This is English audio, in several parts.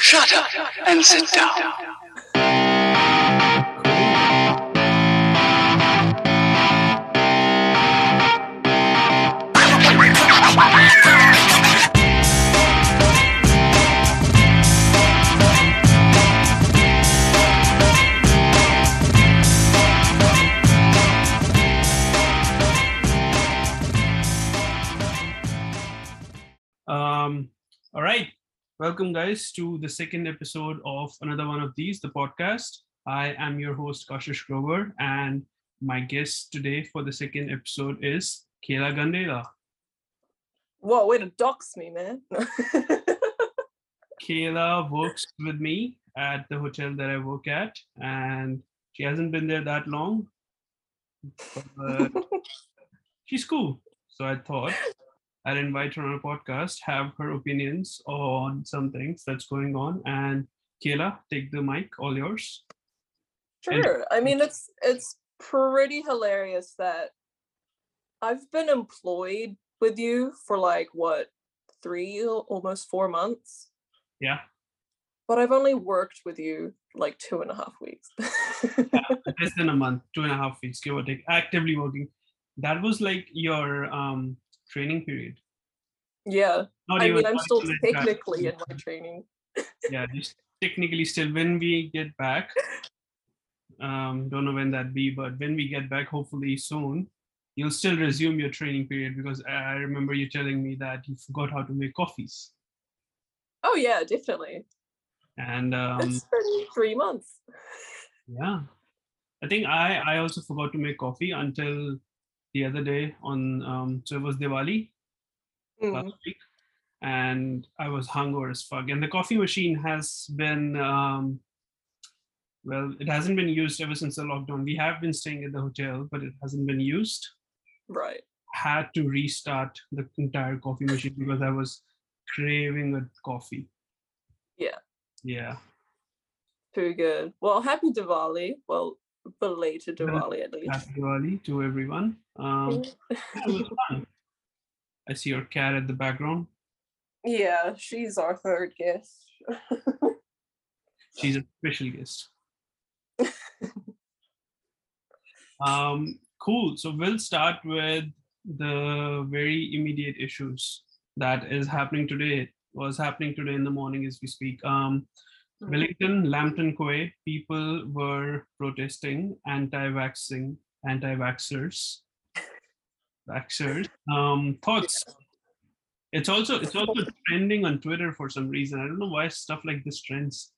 Shut up and sit down. Um, all right. Welcome, guys, to the second episode of another one of these, the podcast. I am your host, Kashish Grover, and my guest today for the second episode is Kayla Gandela. Whoa, way to dox me, man. Kayla works with me at the hotel that I work at, and she hasn't been there that long, but she's cool. So I thought I'd invite her on a podcast, have her opinions on some things that's going on. And Kayla, take the mic, all yours. And- sure. I mean, it's it's pretty hilarious that I've been employed with you for like what three, almost four months, Yeah, but I've only worked with you like two and a half weeks. less than a month, two and a half weeks, give or take, actively working. That was like your um, training period. yeah, Not I mean, I'm still technically in my training. yeah, just technically still when we get back. Um, don't know when that be, but when we get back, hopefully soon, you'll still resume your training period because I remember you telling me that you forgot how to make coffees. Oh yeah, definitely. And um, it's been three months. yeah, I think I I also forgot to make coffee until the other day on um, so it was Diwali Mm, last week, and I was hungover as fuck. And the coffee machine has been, um, well, it hasn't been used ever since the lockdown. We have been staying at the hotel, but it hasn't been used. right. Had to restart the entire coffee machine because I was craving a coffee. Yeah. Yeah. Too good. Well, happy Diwali. Well, belated Bel- Diwali at least. Happy Diwali to everyone. Um, it was fun. I see your cat at the background. Yeah, she's our third guest. She's a special guest. um, cool. So we'll start with the very immediate issues that is happening today. Was happening today in the morning as we speak. Um, Wellington, Lambton Quay, people were protesting anti-vaxxing, anti-vaxxers, vaxxers. Um, thoughts. It's also it's also trending on Twitter for some reason. I don't know why stuff like this trends.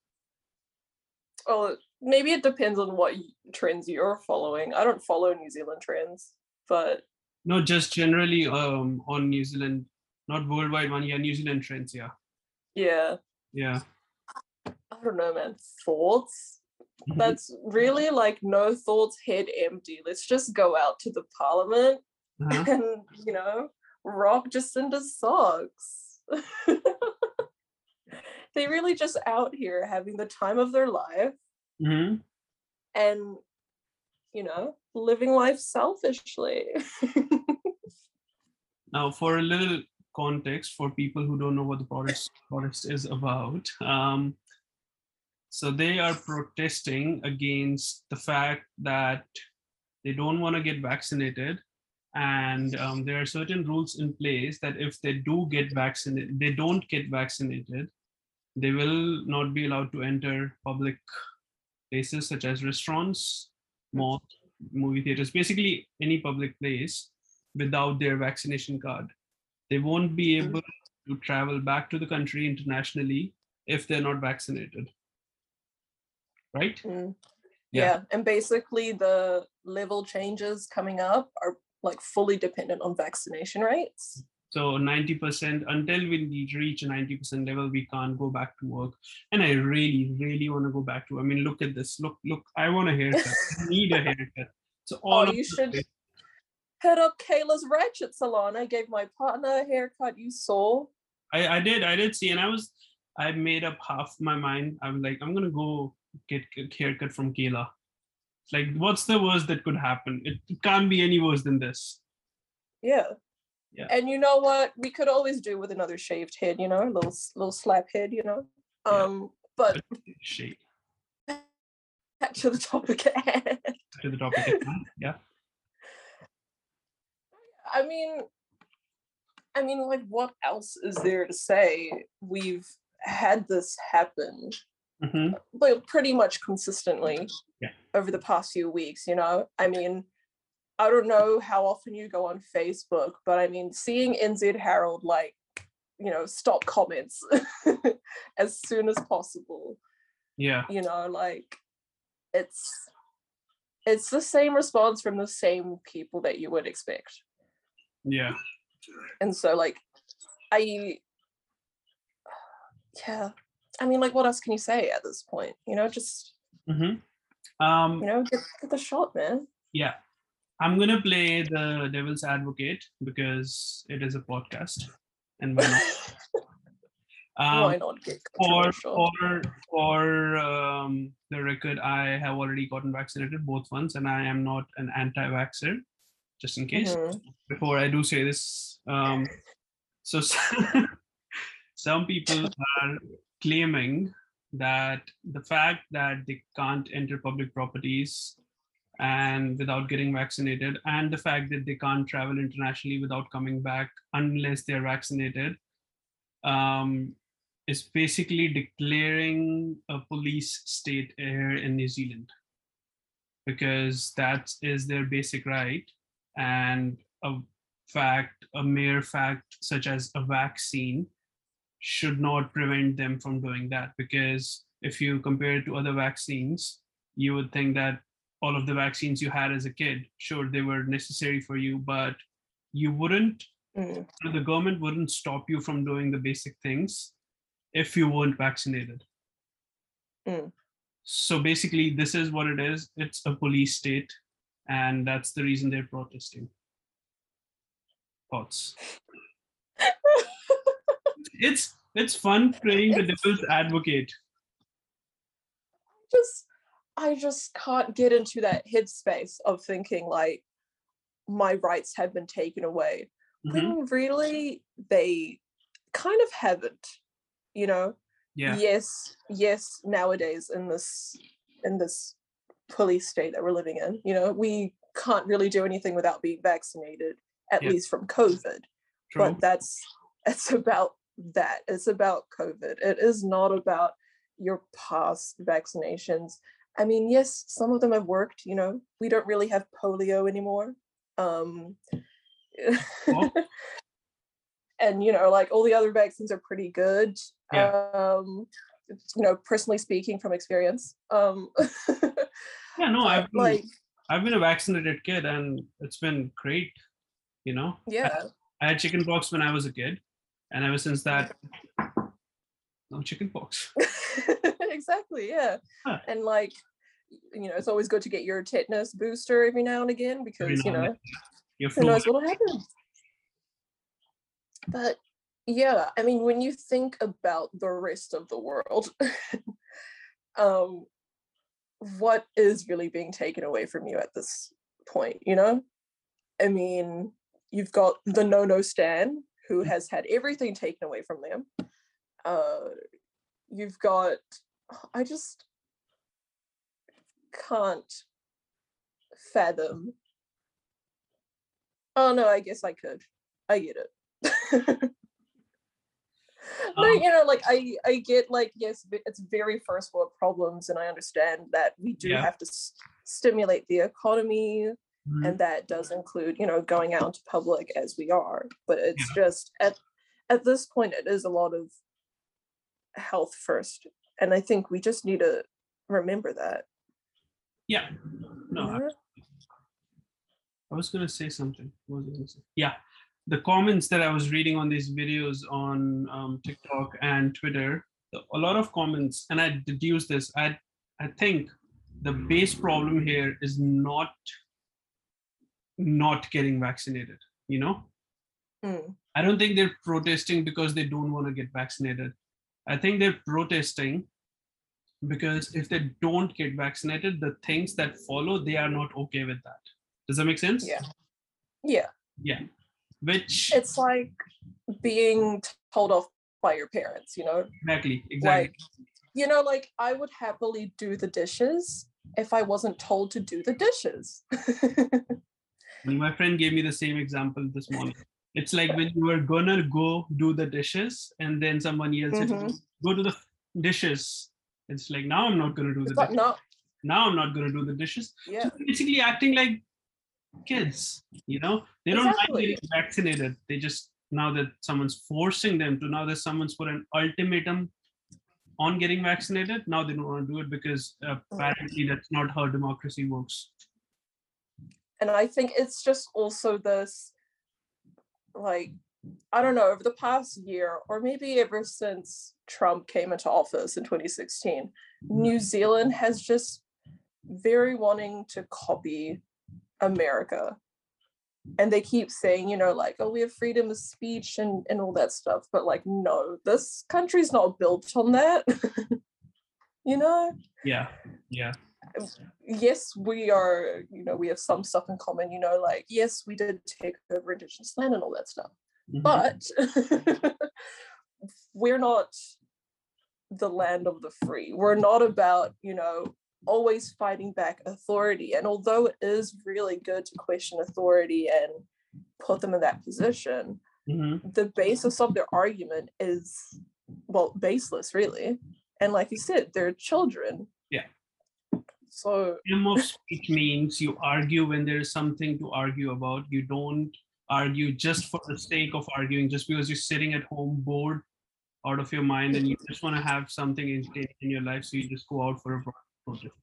Well, maybe it depends on what trends you're following. I don't follow New Zealand trends, but No, just generally um on New Zealand, not worldwide one. Yeah, New Zealand trends. Yeah, yeah, yeah. I don't know, man. Thoughts? Mhm. That's really like no thoughts, head empty. Let's just go out to the parliament Uh-huh. and, you know, rock Jacinda's socks. they really just out here having the time of their life Mhm. and you know living life selfishly Now, for a little context for people who don't know what the protest protest is about, um, so they are protesting against the fact that they don't want to get vaccinated, and um, there are certain rules in place that if they do get vaccinated, they don't get vaccinated, they will not be allowed to enter public places such as restaurants, malls, movie theaters, basically any public place without their vaccination card. They won't be able to travel back to the country internationally if they're not vaccinated. Right? Mm, Yeah. yeah. and basically the level changes coming up are like fully dependent on vaccination rates So 90% until we reach a 90% level, we can't go back to work. And I really, really want to go back to. I mean, look at this. Look, look. I want a haircut. I need a haircut. So all oh you should is- head up kayla's ratchet salon i gave my partner a haircut you saw I, I did, I did see, and I was, I made up half my mind. I'm like, I'm gonna go get a haircut from Kayla. It's like, what's the worst that could happen? It, it can't be any worse than this. yeah Yeah. and you know what we could always do with another shaved head you know little little slap head you know Yeah. Um, but Shade back to the topic at hand. to the topic. at hand. Yeah. I mean, I mean, like, what else is there to say? We've had this happen, hmm like, pretty much consistently Yeah. over the past few weeks. You know, I mean, I don't know how often you go on Facebook, but I mean, seeing NZ Herald like, you know, stop comments as soon as possible. Yeah. You know, like, it's it's the same response from the same people that you would expect. Yeah. and so like i yeah i mean like what else can you say at this point you know just mm-hmm. Um, you know get, get the shot man yeah. I'm gonna play the devil's advocate because it is a podcast, and why not? why Um, not get for controversial for for um, the record, I have already gotten vaccinated both ones, and I am not an anti-vaxxer. Just in case, Mhm. before I do say this, um, so some people are claiming that the fact that they can't enter public properties and without getting vaccinated, and the fact that they can't travel internationally without coming back unless they're vaccinated, um, is basically declaring a police state here in New Zealand because that is their basic right. And a fact, a mere fact such as a vaccine, should not prevent them from doing that. Because if you compare it to other vaccines, you would think that all of the vaccines you had as a kid, sure, they were necessary for you, but you wouldn't Mm, the government wouldn't stop you from doing the basic things if you weren't vaccinated. Mm. So basically, this is what it is. It's a police state, and that's the reason they're protesting. Thoughts? It's it's fun playing the devil's advocate. just i just can't get into that headspace of thinking like my rights have been taken away Mhm. when really they kind of haven't you know Yeah, yes yes nowadays in this in this police state that we're living in you know we can't really do anything without being vaccinated at Yeah. least from covid true. but that's that's about that it's about covid it is not about your past vaccinations i mean yes some of them have worked you know we don't really have polio anymore um Oh. and you know like all the other vaccines are pretty good Yeah. um you know personally speaking from experience um yeah, no, I've been, like I've been a vaccinated kid, and it's been great. You know, yeah I had chickenpox when I was a kid, and ever since that, no chickenpox. exactly yeah Huh. and like you know it's always good to get your tetanus booster every now and again because you know. Who knows what'll happen but yeah i mean when you think about the rest of the world um what is really being taken away from you at this point you know i mean you've got the no no stan who has had everything taken away from them. Uh you've got i just can't fathom oh no i guess i could. I get it. No Um, you know like i i get like yes it's very first world problems and i understand that we do Yeah. have to s- stimulate the economy Mhm. and that does include you know going out into public as we are but it's just at at this point it is a lot of health first and i think we just need to remember that yeah. No, I- I was gonna say something. What was gonna say? Yeah, the comments that I was reading on these videos on um, TikTok and Twitter, a lot of comments, and I deduce this. I I think the base problem here is not not getting vaccinated. You know, Mm, I don't think they're protesting because they don't want to get vaccinated. I think they're protesting because if they don't get vaccinated, the things that follow, they are not okay with that. Does that make sense? Yeah. yeah Yeah. Which it's like being told off by your parents, you know? exactly exactly Like, you know, like I would happily do the dishes if I wasn't told to do the dishes. And my friend gave me the same example this morning it's like when you were gonna go do the dishes and then someone yells at you Mhm. go to the dishes it's like now i'm not gonna do the dishes. no, now i'm not gonna do the dishes yeah. So basically acting like kids you know they don't mind Exactly. getting vaccinated they just now that someone's forcing them to now that someone's put an ultimatum on getting vaccinated now they don't want to do it because uh, apparently that's not how democracy works and i think it's just also this like i don't know over the past year or maybe ever since trump came into office in 2016 new zealand has just very wanting to copy america. And they keep saying you know like oh we have freedom of speech and and all that stuff but like no this country's not built on that. You know? Yeah yeah yes, we are, you know, we have some stuff in common, you know, like, yes, we did take over Indigenous land and all that stuff, Mhm. but we're not the land of the free. We're not about, you know, always fighting back authority. And although it is really good to question authority and put them in that position, Mhm. the basis of their argument is, well, baseless, really. And like you said, they're children. So freedom of speech means you argue when there is something to argue about. You don't argue just for the sake of arguing, just because you're sitting at home bored out of your mind and you just want to have something entertaining in your life, so you just go out for a protest.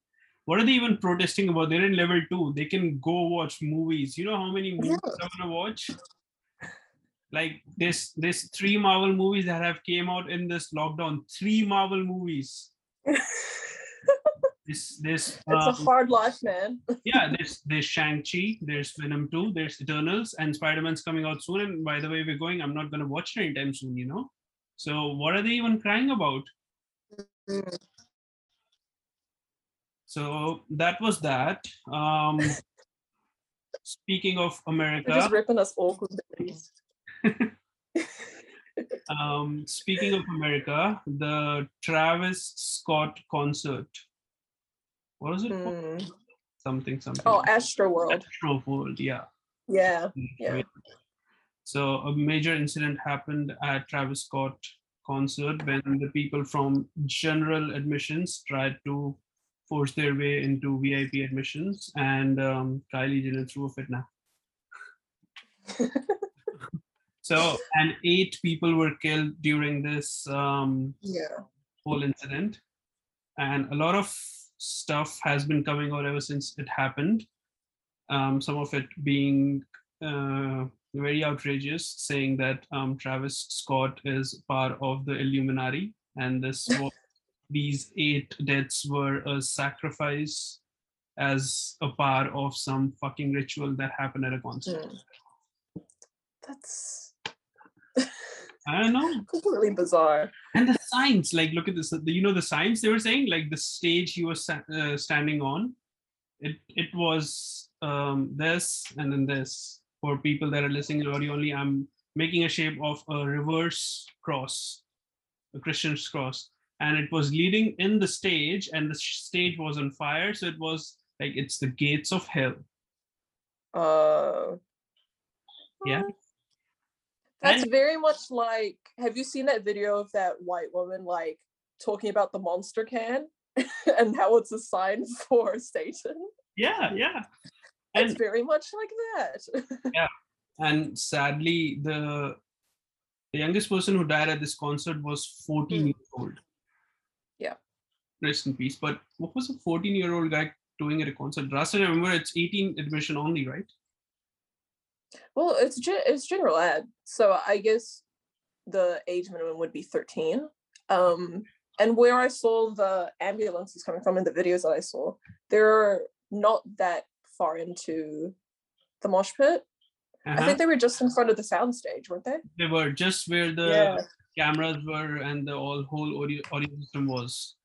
What are they even protesting about? They're in level two. They can go watch movies. You know how many movies Yeah. I'm gonna watch? Like this, this three Marvel movies that have came out in this lockdown. Three Marvel movies. This, this. it's a um, hard life, man. yeah, there's there's Shang-Chi, there's Venom 2, there's Eternals, and Spider-Man's coming out soon. And by the way, we're going, I'm not gonna watch it anytime soon, you know. So what are they even crying about? Mm. So that was that. Um speaking of They're just America, ripping us all um speaking of America, the Travis Scott concert. What was it? called? Mm. Something, something. Oh, Astro World. Astro World, yeah. Yeah. Yeah. So a major incident happened at Travis Scott concert when the people from general admissions tried to force their way into VIP admissions, and um, Kylie Jenner threw a fit now. so, and eight people were killed during this um, Yeah. whole incident and a lot of stuff has been coming out ever since it happened um, some of it being uh, very outrageous saying that um, travis scott is part of the illuminati and this was, these eight deaths were a sacrifice as a part of some fucking ritual that happened at a concert Mm. That's i don't know. Completely bizarre. and the signs like look at this you know the signs they were saying like the stage he was uh, standing on it it was um this and then this. For people that are listening in audio only i'm making a shape of a reverse cross a christian's cross. And it was leading in the stage and the stage was on fire. So it was like it's the gates of hell. Uh, Yeah. That's And- very much like. Have you seen that video of that white woman like talking about the monster can and how it's a sign for Satan? yeah yeah It's very much like that. Yeah. And sadly the the youngest person who died at this concert was 14 Mm. years old Yeah. rest in peace but what was a 14 year old guy doing at a concert last i remember it's 18 admission only right well, it's ge- it's general ed, so I guess the age minimum would be thirteen. Um, and where I saw the ambulances coming from in the videos that I saw, they're not that far into the mosh pit. I Uh-huh. think they were just in front of the soundstage, weren't they? they were just where the Yeah. cameras were and the all whole audio audio system was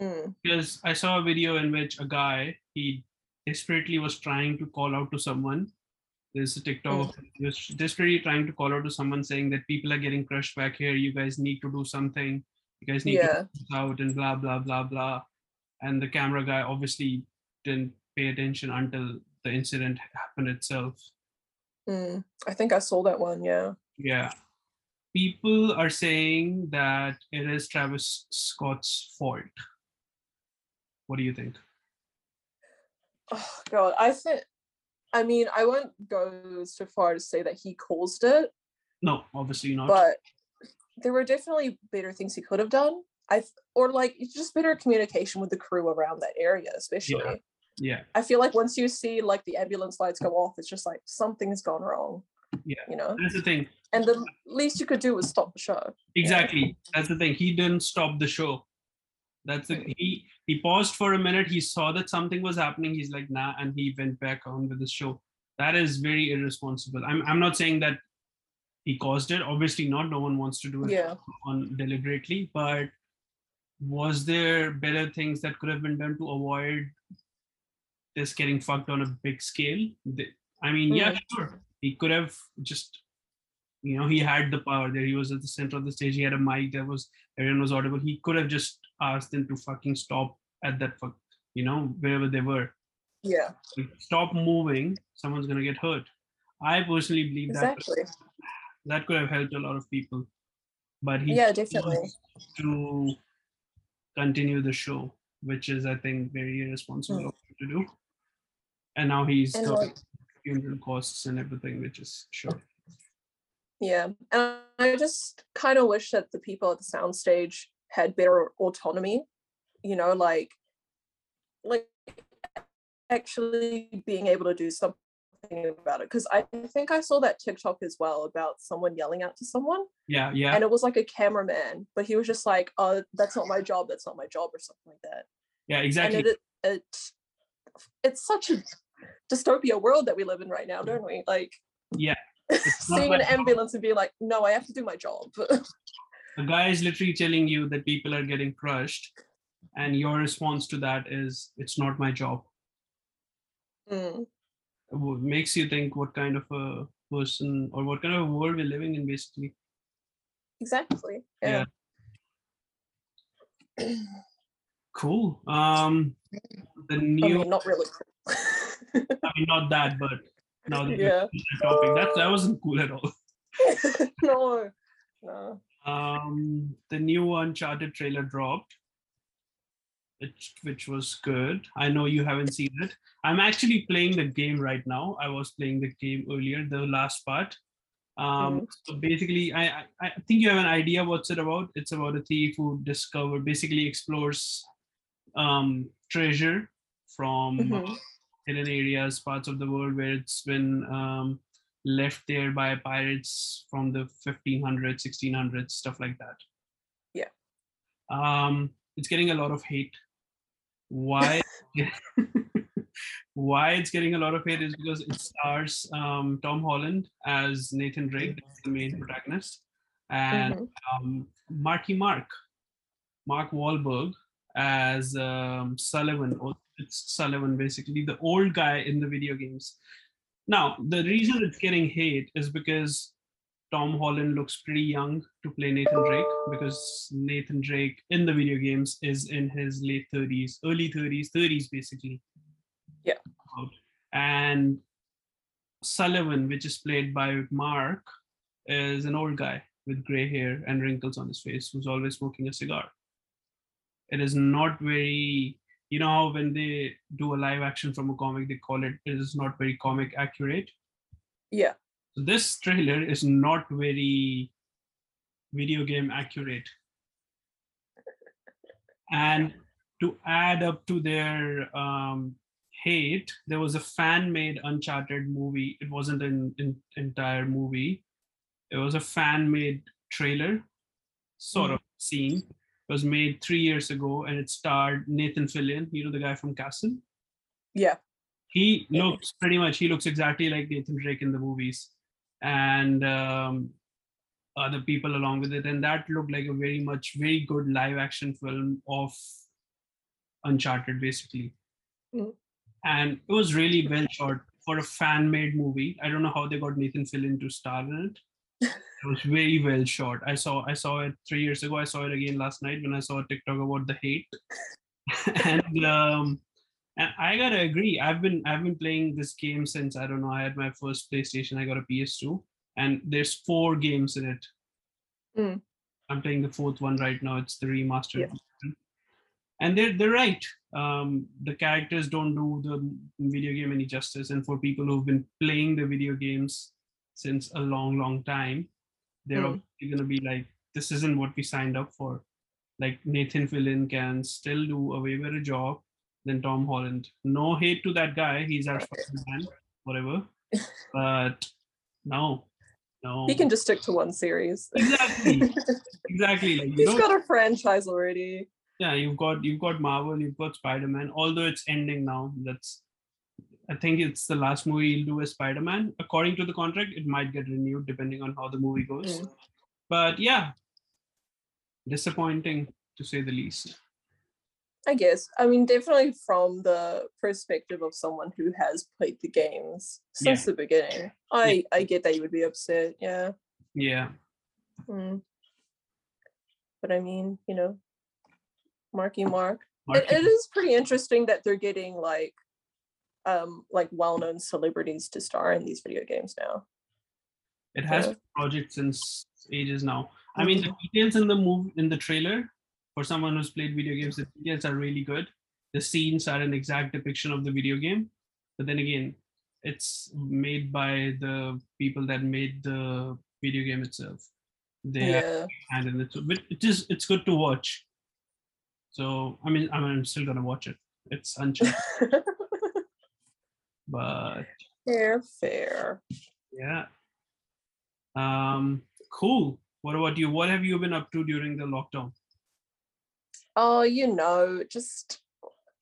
Mm. because i saw a video in which a guy he desperately was trying to call out to someone There's a TikTok was desperately trying to call out to someone saying that people are getting crushed back here. You guys need to do something. You guys need Yeah. to out and blah blah blah blah. And the camera guy obviously didn't pay attention until the incident happened itself. Mm, I think I saw that one. Yeah. Yeah. People are saying that it is Travis Scott's fault. What do you think? Oh God, I think. I mean, I won't go so far to say that he caused it, No, obviously not. but there were definitely better things he could have done. I or like it's just better communication with the crew around that area, especially. yeah, yeah. I feel like once you see like the ambulance lights go off, it's just like something's gone wrong. Yeah. You know, that's the thing. and the least you could do was stop the show. Exactly. That's the thing. He didn't stop the show. That's the Mm. he he paused for a minute. He saw that something was happening. He's like, nah, and he went back on with the show. That is very irresponsible. I'm I'm not saying that he caused it. Obviously not. No one wants to do it Yeah. on deliberately, but was there better things that could have been done to avoid this getting fucked on a big scale? I mean, yeah, hmm. sure. He could have just, you know, he had the power there. He was at the center of the stage. He had a mic that was everyone was audible. He could have just asked them to fucking stop at that you know, wherever they were. Yeah. Stop moving. Someone's gonna get hurt. I personally believe that Exactly. that could have helped a lot of people. But he Yeah, definitely. to continue the show, which is I think very irresponsible Mm. to do. And now he's And got like funeral costs and everything, which is sure. Yeah, and I just kind of wish that the people at the soundstage had better autonomy. You know, like, like actually being able to do something about it. Because I think I saw that TikTok as well about someone yelling out to someone, Yeah, yeah, and it was like a cameraman, but he was just like, "Oh, that's not my job. That's not my job," or something like that. yeah, exactly. And it, it, it's such a dystopia world that we live in right now, don't we? Like, Yeah. seeing an job. ambulance and being like, "No, I have to do my job." the guy is literally telling you that people are getting crushed, and your response to that is, "It's not my job." Mm, wo- makes you think what kind of a person or what kind of a world we're living in, basically. exactly. Yeah. Yeah. Cool. Um, the new I mean, not really. I mean, not that, but now that yeah. topic, that that wasn't cool at all. no. No. Um, the new Uncharted trailer dropped, which which was good. I know you haven't seen it. I'm actually playing the game right now. I was playing the game earlier, the last part. Um, so basically, I, I think you have an idea what's it about. It's about a thief who discover basically explores um treasure from Mhm. hidden areas, parts of the world where it's been um, left there by pirates from the 1500s, 1600s, stuff like that. Yeah. Um, it's getting a lot of hate. Why? Why it's getting a lot of hate is because it stars um, Tom Holland as Nathan Drake, the main protagonist, and Mhm. um, Marky Mark, Mark Wahlberg as um, Sullivan. It's Sullivan, basically the old guy in the video games. Now, the reason it's getting hate is because Tom Holland looks pretty young to play Nathan Drake because Nathan Drake in the video games is in his late 30s, early 30s, 30s basically. Yeah. And Sullivan, which is played by Mark, is an old guy with gray hair and wrinkles on his face who's always smoking a cigar. It is not very, you know, when they do a live action from a comic, they call it, it is not very comic accurate. Yeah. So this trailer is not very video game accurate. And to add up to their um, hate, there was a fan-made Uncharted movie. It wasn't an, an entire movie. It was a fan-made trailer, sort Mhm. of scene. It was made three years ago, and it starred Nathan Fillion. You know the guy from Castle Yeah. he looks pretty much he looks exactly like Nathan Drake in the movies and um, other people along with it and that looked like a very much very good live action film of uncharted basically Mhm. and it was really well shot for a fan-made movie. I don't know how they got Nathan Fillion to star in it. It was very well shot. I saw I saw it three years ago. I saw it again last night when I saw a TikTok about the hate. and um and I gotta agree. I've been I've been playing this game since I don't know. I had my first PlayStation. I got a PS2, and there's four games in it. Mm. I'm playing the fourth one right now. It's the remastered, Yeah. and they're they're right. Um, the characters don't do the video game any justice, and for people who've been playing the video games since a long, long time, they're Mm. obviously gonna be like, this isn't what we signed up for. Like Nathan Fillion can still do a way better job than Tom Holland. No hate to that guy. He's our man, whatever. But no, no. He can just stick to one series. exactly, exactly. Like He's know, got a franchise already. yeah, you've got you've got Marvel, you've got Spider Man. Although it's ending now, that's I think it's the last movie he'll do as Spider Man. According to the contract, it might get renewed depending on how the movie goes. Mm. But yeah, disappointing to say the least. I guess. I mean, definitely from the perspective of someone who has played the games since the beginning. I I get that you would be upset. Yeah. Yeah, Mm. But I mean, you know, Marky Mark. It, Marky- it is pretty interesting that they're getting like um like well-known celebrities to star in these video games now. it has yeah. projects since ages now. I mean, the details in the move in the trailer for someone who's played video games, the details are really good. The scenes are an exact depiction of the video game, but then again, it's made by the people that made the video game itself. They Yeah. and in it, but it is it's good to watch. So I mean, I mean, I'm still gonna watch it. It's uncharted, but fair, fair. yeah. Um, cool. What about you? What have you been up to during the lockdown? Oh, you know, just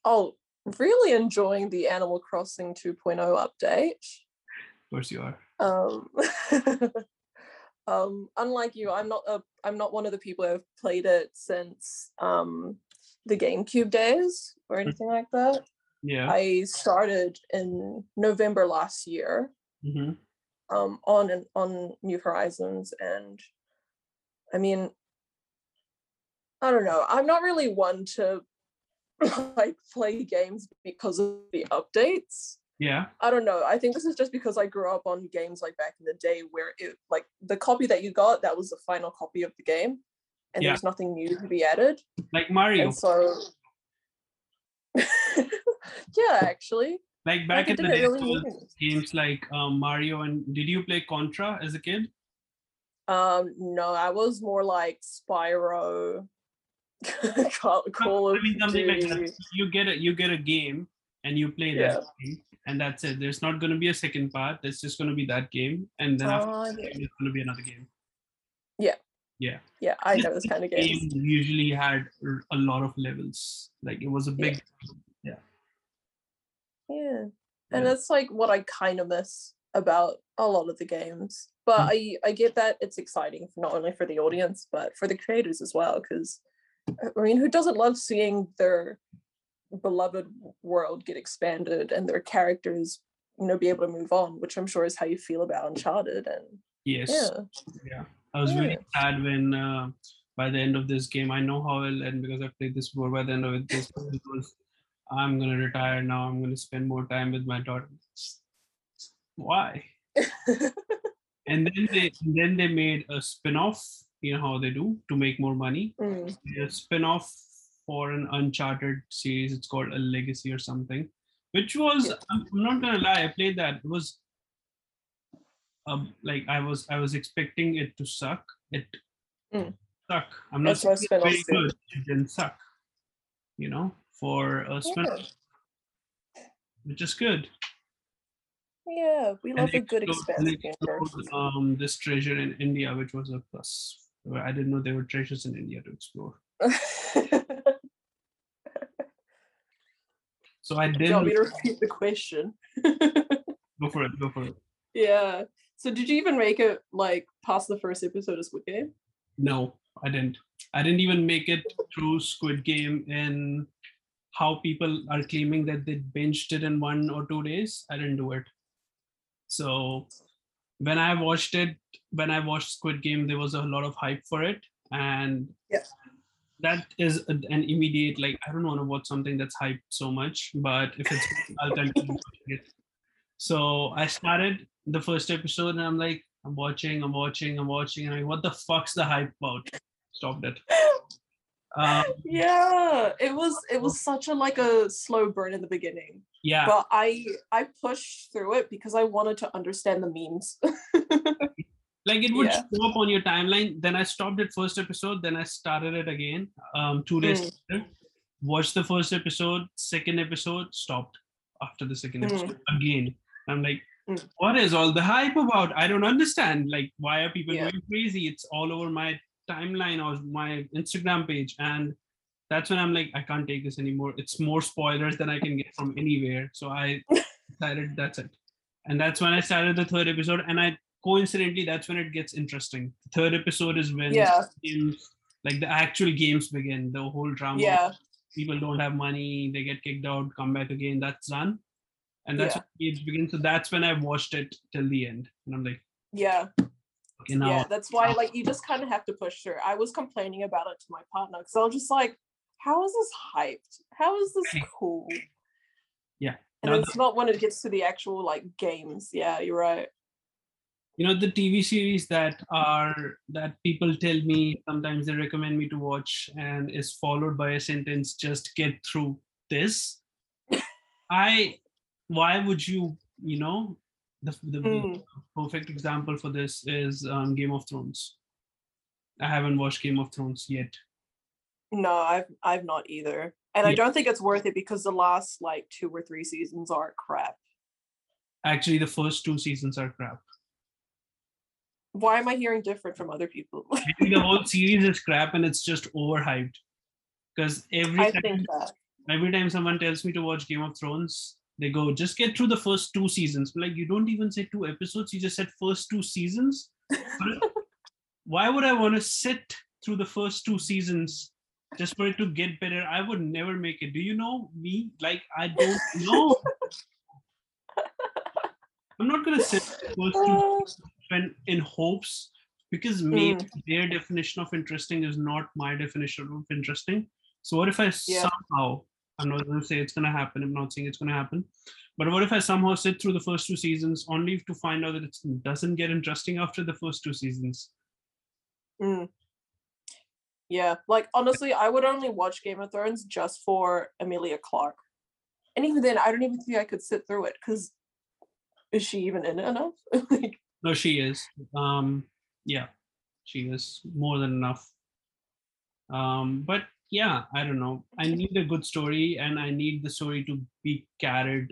oh, really enjoying the Animal Crossing 2.0 update. Of course you are. Um, um, unlike you, I'm not a I'm not one of the people who have played it since um the GameCube days or anything like that. Yeah. I started in November last year Mm-hmm. um on and on New Horizons and I mean I don't know. I'm not really one to like play games because of the updates. Yeah. I don't know. I think this is just because I grew up on games like back in the day where it like the copy that you got that was the final copy of the game and Yeah. there's nothing new to be added. Like Mario. And so yeah, actually. Like Like, back it in the day, really there was move. games like um, Mario and did you play Contra as a kid? Um no, I was more like Spyro Call, Call I mean something like that. You get a you get a game and you play that game, and that's it. There's not going to be a second part. There's just going to be that game, and then after Oh, yeah. there's going to be another game. Yeah, Yeah. Yeah, I know this kind of games. Game usually had a lot of levels. Like it was a big. Yeah. Yeah. And it's like what I kind of miss about a lot of the games. But Mm. I I get that it's exciting not only for the audience but for the creators as well because I mean who doesn't love seeing their beloved world get expanded and their characters you know be able to move on which I'm sure is how you feel about Uncharted and Yes. yeah I was really sad when uh, by the end of this game, I know how it'll end because I've played this before. By the end of it, this was, I'm gonna retire now. I'm gonna spend more time with my daughter. Why? And then they then they made a spin-off. You know how they do to make more money. Mm, A spin-off for an Uncharted series. It's called a Legacy or something, which was Yeah. I'm not gonna lie. I played that. It was um, like I was I was expecting it to suck. It Mm. suck. I'm not That's saying very good. It didn't suck. You know, for a spin yeah. which is good. yeah we love they a good they explored, um, this treasure in India, which was a plus. I didn't know there were treasures in India to explore. So I Do you want me to repeat the question? go for it. Go for it. Yeah. So did you even make it like past the first episode of Squid Game? No, I didn't. I didn't even make it through Squid Game in how people are claiming that they binged it in one or two days. I didn't do it. So when I watched it, when I watched Squid Game, there was a lot of hype for it, and Yeah. that is an immediate like I don't want to watch something that's hyped so much, but if it's I'll continue it. So I started the first episode, and I'm like, I'm watching, I'm watching, I'm watching, and I'm like, what the fuck's the hype about? Stopped it. Um, yeah, it was it was such a like a slow burn in the beginning, yeah, but I I pushed through it because I wanted to understand the memes. like it would Yeah. show up on your timeline then i stopped at first episode then i started it again um two days Mm. later watched the first episode second episode stopped after the second Mm. episode again i'm like Mm. what is all the hype about i don't understand like why are people Yeah. going crazy it's all over my timeline or my instagram page and that's when i'm like i can't take this anymore. It's more spoilers than i can get from anywhere. So i decided that's it. And that's when i started the third episode and i coincidentally that's when it gets interesting. The third episode is when yeah, games, like the actual games begin the whole drama. Yeah, people don't have money they get kicked out come back again that's done. And that's Yeah. when games begin. So that's when i watched it till the end. And i'm like yeah, okay now yeah. That's why like you just kind of have to push through. I was complaining about it to my partner because I was just like, how is this hyped? How is this cool? Yeah. And Now it's not when it gets to the actual like games. Yeah, you're right. you know the tv series that are that people tell me sometimes they recommend me to watch and is followed by a sentence just get through this i why would you you know the, the, the Mm. perfect example for this is um, game of thrones i haven't watched game of thrones yet No, I've I've not either. And I don't think it's worth it because the last like two or three seasons are crap. actually the first two seasons are crap Why am I hearing different from other people? The whole series is crap and it's just overhyped because every I time think that. every time someone tells me to watch Game of Thrones, they go, just get through the first two seasons. Like, you don't even say two episodes, you just said first two seasons. Why would I want to sit through the first two seasons just for it to get better? I would never make it. Do you know me? Like, I don't know. I'm not going to sit first two uh. when in hopes because hmm. maybe their definition of interesting is not my definition of interesting. So what if I Yeah. somehow I'm not going to say it's going to happen. I'm not saying it's going to happen. But what if I somehow sit through the first two seasons only to find out that it doesn't get interesting after the first two seasons? Mm. Yeah, like honestly, I would only watch Game of Thrones just for Emilia Clarke. And even then, I don't even think I could sit through it because is she even in it enough? like, No, she is. Um, yeah, she is more than enough. Um, but yeah, I don't know. I need a good story, and I need the story to be carried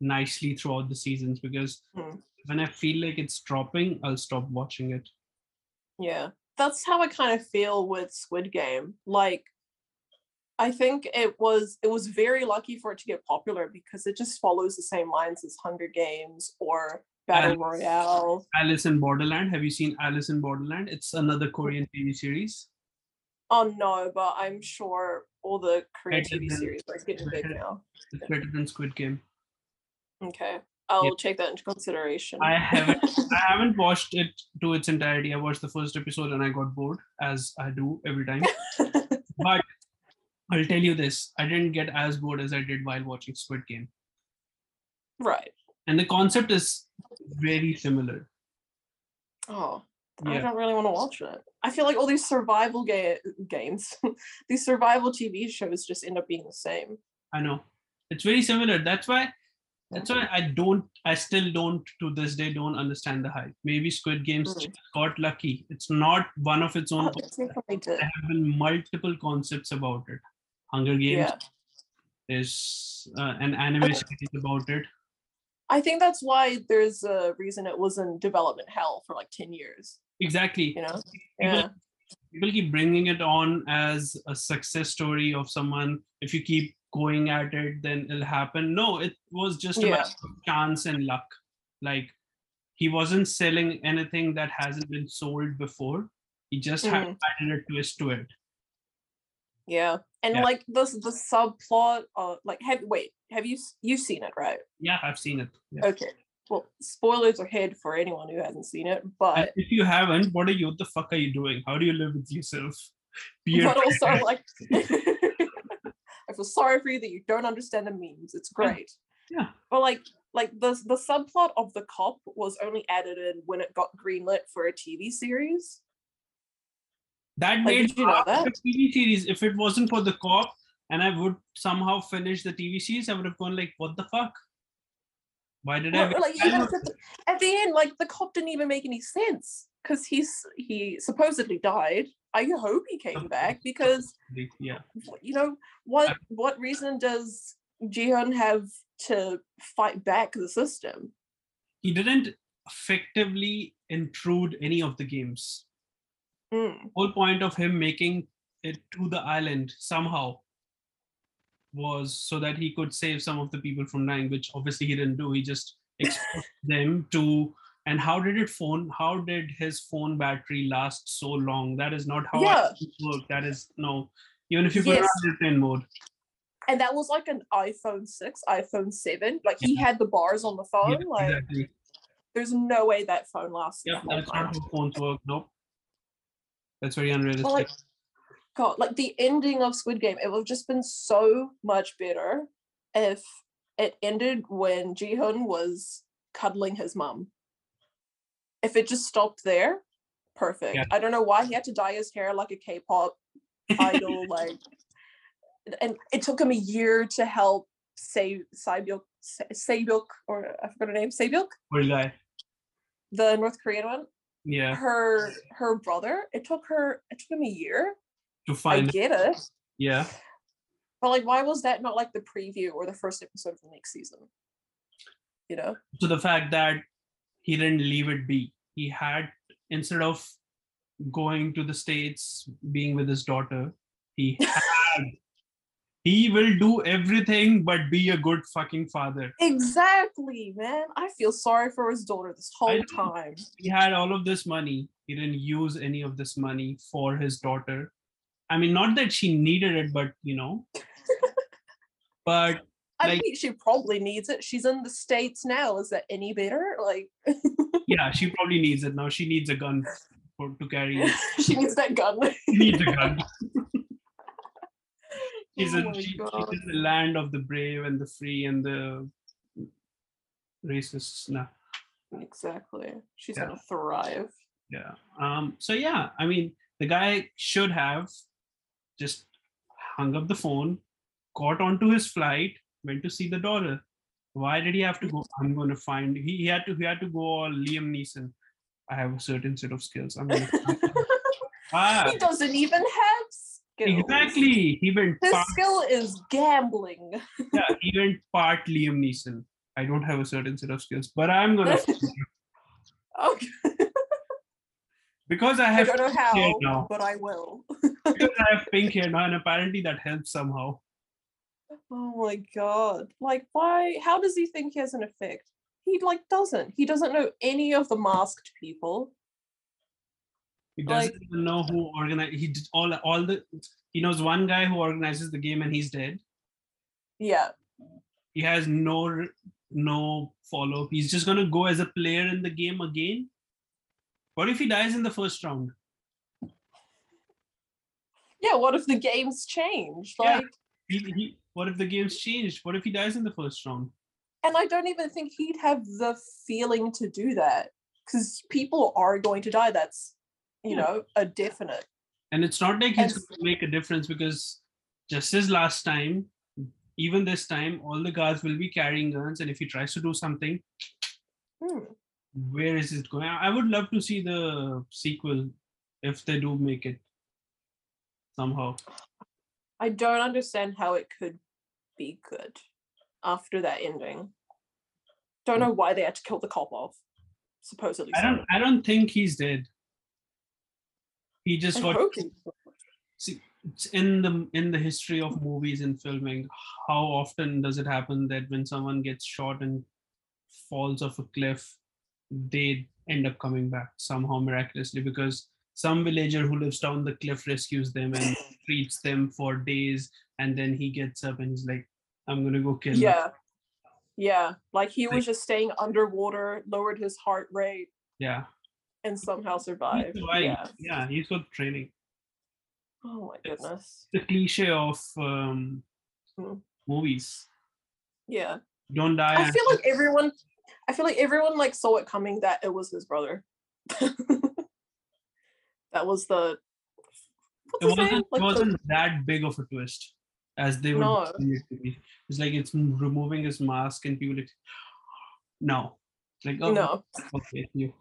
nicely throughout the seasons because Hmm. when I feel like it's dropping, I'll stop watching it. yeah, that's how I kind of feel with Squid Game. Like, I think it was it was very lucky for it to get popular because it just follows the same lines as Hunger Games or Battle And- Royale. Alice in Borderland. Have you seen Alice in Borderland? It's another Korean TV series. Oh no, but I'm sure all the Korean Better TV than- series are getting big better- now. It's better than Squid Game. Okay, I'll take that into consideration. I haven't I haven't watched it to its entirety. I watched the first episode and I got bored, as I do every time. but I'll tell you this: I didn't get as bored as I did while watching Squid Game, right. and the concept is very similar. Oh, I don't really want to watch it. I feel like all these survival ga- games, these survival TV shows just end up being the same. I know it's very similar. That's why. That's why I don't. I still don't to this day don't understand the hype. Maybe Squid Games Mm. got lucky. It's not one of its own. Oh. There have been multiple concepts about it. Hunger Games. Yeah. There's uh, an anime series about it. I think that's why there's a reason it was in development hell for like 10 years, Exactly. you know? People- Yeah. People keep bringing it on as a success story of someone. If you keep going at it, then it'll happen. No, it was just a Yeah. matter chance and luck. Like he wasn't selling anything that hasn't been sold before. He just had Mhm. added a twist to it. Yeah. And Yeah. like the the subplot uh like have wait, have you you've seen it, right? Yeah, I've seen it. Yeah. Okay. Well, spoilers ahead for anyone who hasn't seen it, And but if you haven't, what are you? What the fuck are you doing? How do you live with yourself? Be but also like I feel sorry for you that you don't understand the memes. It's great. yeah. But like like the the subplot of the cop was only added in when it got greenlit for a TV series. that Like, made you know that? TV series. If it wasn't for the cop, and I would somehow finish the TV series, I would have gone like, "What the fuck? Why did I?" Like even at the, at the end, like the cop didn't even make any sense because he's he supposedly died. I hope he came back because? Yeah, you know what what reason does Gi-hun have to fight back the system? he didn't effectively intrude any of the games. Mm. whole point of him making it to the island somehow was so that he could save some of the people from dying, which obviously he didn't do. He just exposed them to. And how did it phone? How did his phone battery last so long? That is not how Yeah. it work. That is no. Even if you put it Yes. on airplane mode, And that was like an iPhone 6, iPhone 7. Like he had the bars on the phone. yeah, like exactly. there's no way that phone lasted. Yep, that that's not how phones work. Nope. That's very unrealistic. like, God, like the ending of Squid Game, it would have just been so much better if it ended when Gi-hun was cuddling his mum. If it just stopped there, perfect. Yeah. I don't know why he had to dye his hair like a K-pop idol, like, and it took him a year to help save Saebyuk, Saebyuk, or I forgot her name, Saebyuk, the North Korean one. Yeah. Her her brother. It took her. It took him a year. To I find. get it. Yeah. But like, why was that not like the preview or the first episode of the next season? You know? So the fact that he didn't leave it be. He had instead of going to the states, being with his daughter, he had. he will do everything but be a good fucking father. Exactly, man. I feel sorry for his daughter this whole time. He had all of this money. He didn't use any of this money for his daughter. I mean, not that she needed it, but you know. but I Like- mean, she probably needs it. She's in the states now. Is that any better? Like, yeah, she probably needs it now. She needs a gun for, to carry it. she needs that gun. She needs a gun. She's, oh in, she, she's in the land of the brave and the free and the racists. Nah, Exactly. She's Yeah. gonna thrive. yeah. Um. So yeah, I mean, the guy should have just hung up the phone, got onto his flight, went to see the daughter. Why did he have to go? I'm going to find. He, he had to. He had to go all Liam Neeson. I have a certain set of skills. I'm going to. ah, he doesn't even have skills. exactly. He went. His part- skill is gambling. yeah, he went part Liam Neeson. I don't have a certain set of skills, but I'm gonna Okay. because I have. I don't know how, now. but I will. Because I have pink hair now, and apparently that helps somehow. Oh my god. Like why how does he think he has an effect? He like doesn't. He doesn't know any of the masked people. He doesn't Like- even know who organized. He did all all the. He knows one guy who organizes the game, and he's dead. Yeah. He has no no follow. Up. He's just gonna go as a player in the game again. What if he dies in the first round? Yeah, what if the games change? Yeah. He, he, what if the game's changed? What if he dies in the first round? and I don't even think he'd have the feeling to do that. Because people are going to die. That's you Yeah. know, a definite. And it's not like he's going to make a difference because just as last time, even this time, all the guards will be carrying guns. And if he tries to do something, Hmm. where is it going? I would love to see the sequel if they do make it somehow. I don't understand how it could be good after that ending. Don't know why they had to kill the cop off. Supposedly. I don't. I don't think he's dead. He just I got see, it's in the in the history of movies and filming. How often does it happen that when someone gets shot and falls off a cliff, they end up coming back somehow miraculously because some villager who lives down the cliff rescues them and treats them for days, and then he gets up and he's like, "I'm gonna go kill." them." Yeah. Yeah, like he was just staying underwater, lowered his heart rate, Yeah. and somehow survived. Yeah. Yeah, he's got training. Oh my It's- goodness. The cliche of um, Mm. movies. Yeah. Don't die. I feel like everyone I feel like everyone like saw it coming that it was his brother. that was the it wasn't, Like it wasn't that big of a twist as they were No. it to be. It's like it's removing his mask and people like no. It's like oh no. okay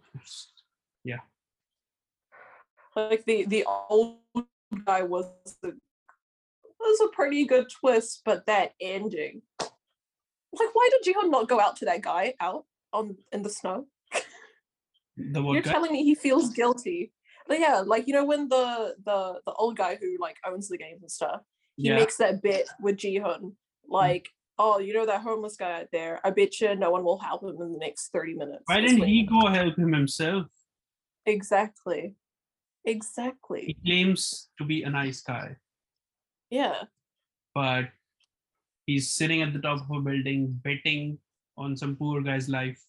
yeah. Like the the old guy was a, was a pretty good twist, but that ending. Like why did Gi-hun not go out to that guy out on in the snow? the You're guy? telling me he feels guilty. But yeah, like you know when the the the old guy who like owns the games and stuff, he Yeah. makes that bit with Gi-hun, mm. like, oh, you know that homeless guy out there. I bet you no one will help him in the next thirty minutes. Why didn't he go help him himself? Exactly. Exactly. He claims to be a nice guy, Yeah. but he's sitting at the top of a building betting on some poor guy's life.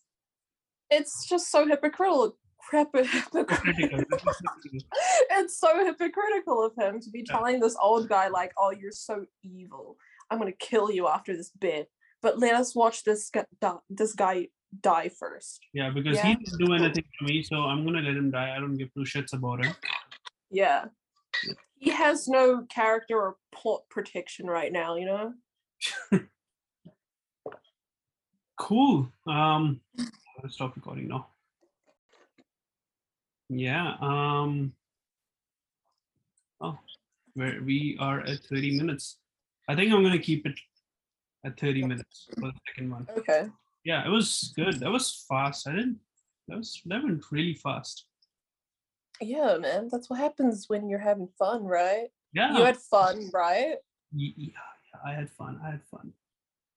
It's just so hypocritical. Crap, hypocritical. it's so hypocritical of him to be telling this old guy like, "Oh, you're so evil. I'm gonna kill you after this bit." But let us watch this guy, die, this guy die first. Yeah, because Yeah. he didn't do anything to me, so I'm gonna let him die. I don't give two shits about him. Yeah. He has no character or plot protection right now, you know? Cool. Um, I'll stop recording now. Yeah. Um. Oh, where we are at 30 minutes. I think I'm gonna keep it at 30 minutes for the second one. Okay. Yeah, it was good. That was fast. I didn't. That was that went really fast. Yeah, man. That's what happens when you're having fun, right? Yeah. You had fun, right? yeah, yeah, I had fun. I had fun.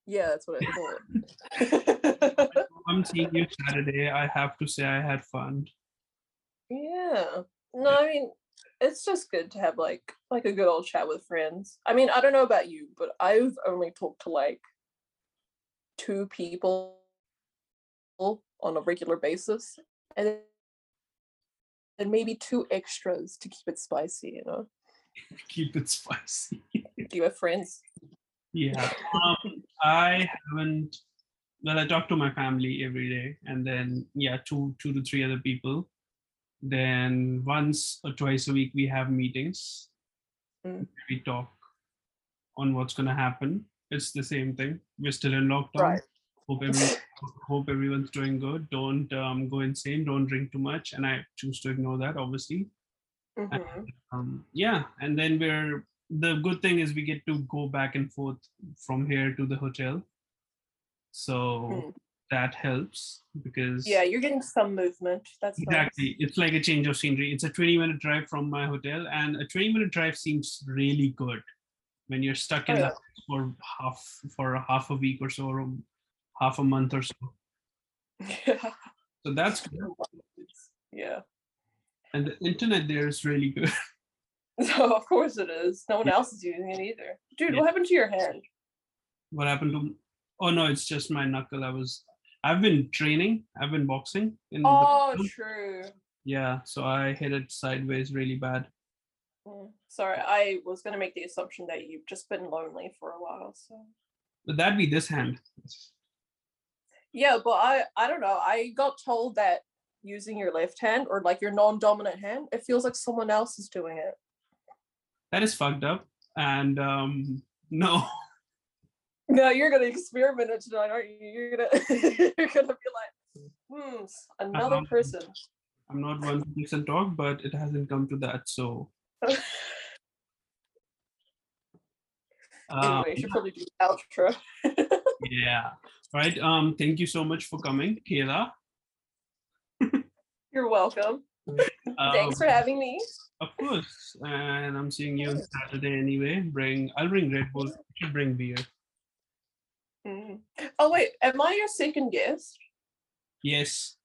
Yeah, that's what I thought. I'm seeing you Saturday. I have to say I had fun. Yeah. No, I mean, it's just good to have like like a good old chat with friends. I mean, I don't know about you, but I've only talked to like two people on a regular basis. And and maybe two extras to keep it spicy, you know? Keep it spicy. Do you have friends? Yeah. Um, I haven't. Well, I talk to my family every day, and then yeah, two two to three other people. Then once or twice a week we have meetings. Mm. We talk on what's gonna happen. It's the same thing. We're still in lockdown. Right. Hope everyone, hope everyone's doing good. Don't um, go insane. Don't drink too much. And I choose to ignore that, obviously. Mhm. um, yeah and then we're the good thing is we get to go back and forth from here to the hotel so Mm. That helps because Yeah, you're getting some movement. That's nice. exactly it's like a change of scenery it's a 20 minute drive from my hotel and a 20 minute drive seems really good when you're stuck oh, in Oh, the yeah. house for half for a half a week or so or half a month or so Yeah. so that's good Yeah. and the internet there is really good So of course it is. No one Yeah. else is using it either. Dude, Yeah. what happened to your hand? what happened to oh no it's just my knuckle i was i've been training i've been boxing in the Oh, gym. true. yeah so i hit it sideways really bad Mm, Sorry, I was gonna make the assumption that you've just been lonely for a while. So but that'd be this hand yeah, but I I don't know. I got told that using your left hand or like your non-dominant hand, it feels like someone else is doing it. that is fucked up and um no No, you're gonna experiment it tonight, aren't you? You're gonna you're gonna be like, hmm, another Um, person. i'm not one to listen talk but it hasn't come to that so uh, anyway, you should probably do the outro. yeah right um thank you so much for coming kayla You're welcome. um, Thanks for having me. of course and i'm seeing you on saturday anyway bring i'll bring red bull you should bring beer Mhm. Oh wait, am I your second guest? yes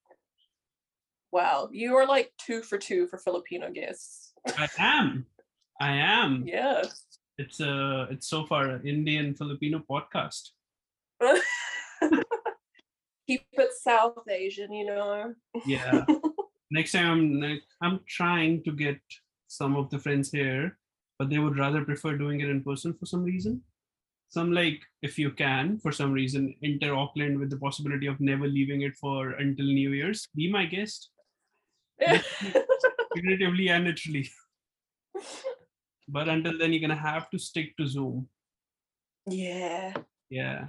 Wow, you are like two for two for Filipino guests. i am i am Yeah. It's a it's so far an Indian Filipino podcast. Keep it South Asian, you know. Yeah. Next time I'm I'm trying to get some of the friends here, but they would rather prefer doing it in person for some reason. Some like if you can, for some reason, enter Auckland with the possibility of never leaving it for until New Year's. Be my guest, figuratively and literally. But until then, you're gonna have to stick to Zoom. yeah. Yeah.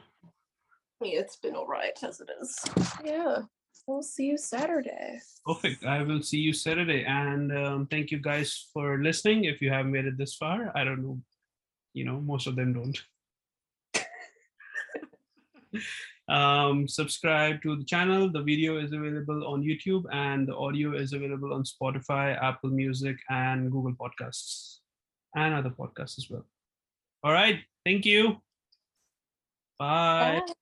Yeah, it's been all right as it is. Yeah. We'll see you Saturday. Perfect. I will see you Saturday. And um, thank you guys for listening. If you have made it this far, I don't know. You know, most of them don't. Um, subscribe to the channel. The video is available on YouTube and the audio is available on Spotify, Apple Music, and Google Podcasts, and other podcasts as well. All right. Thank you. Bye. Bye.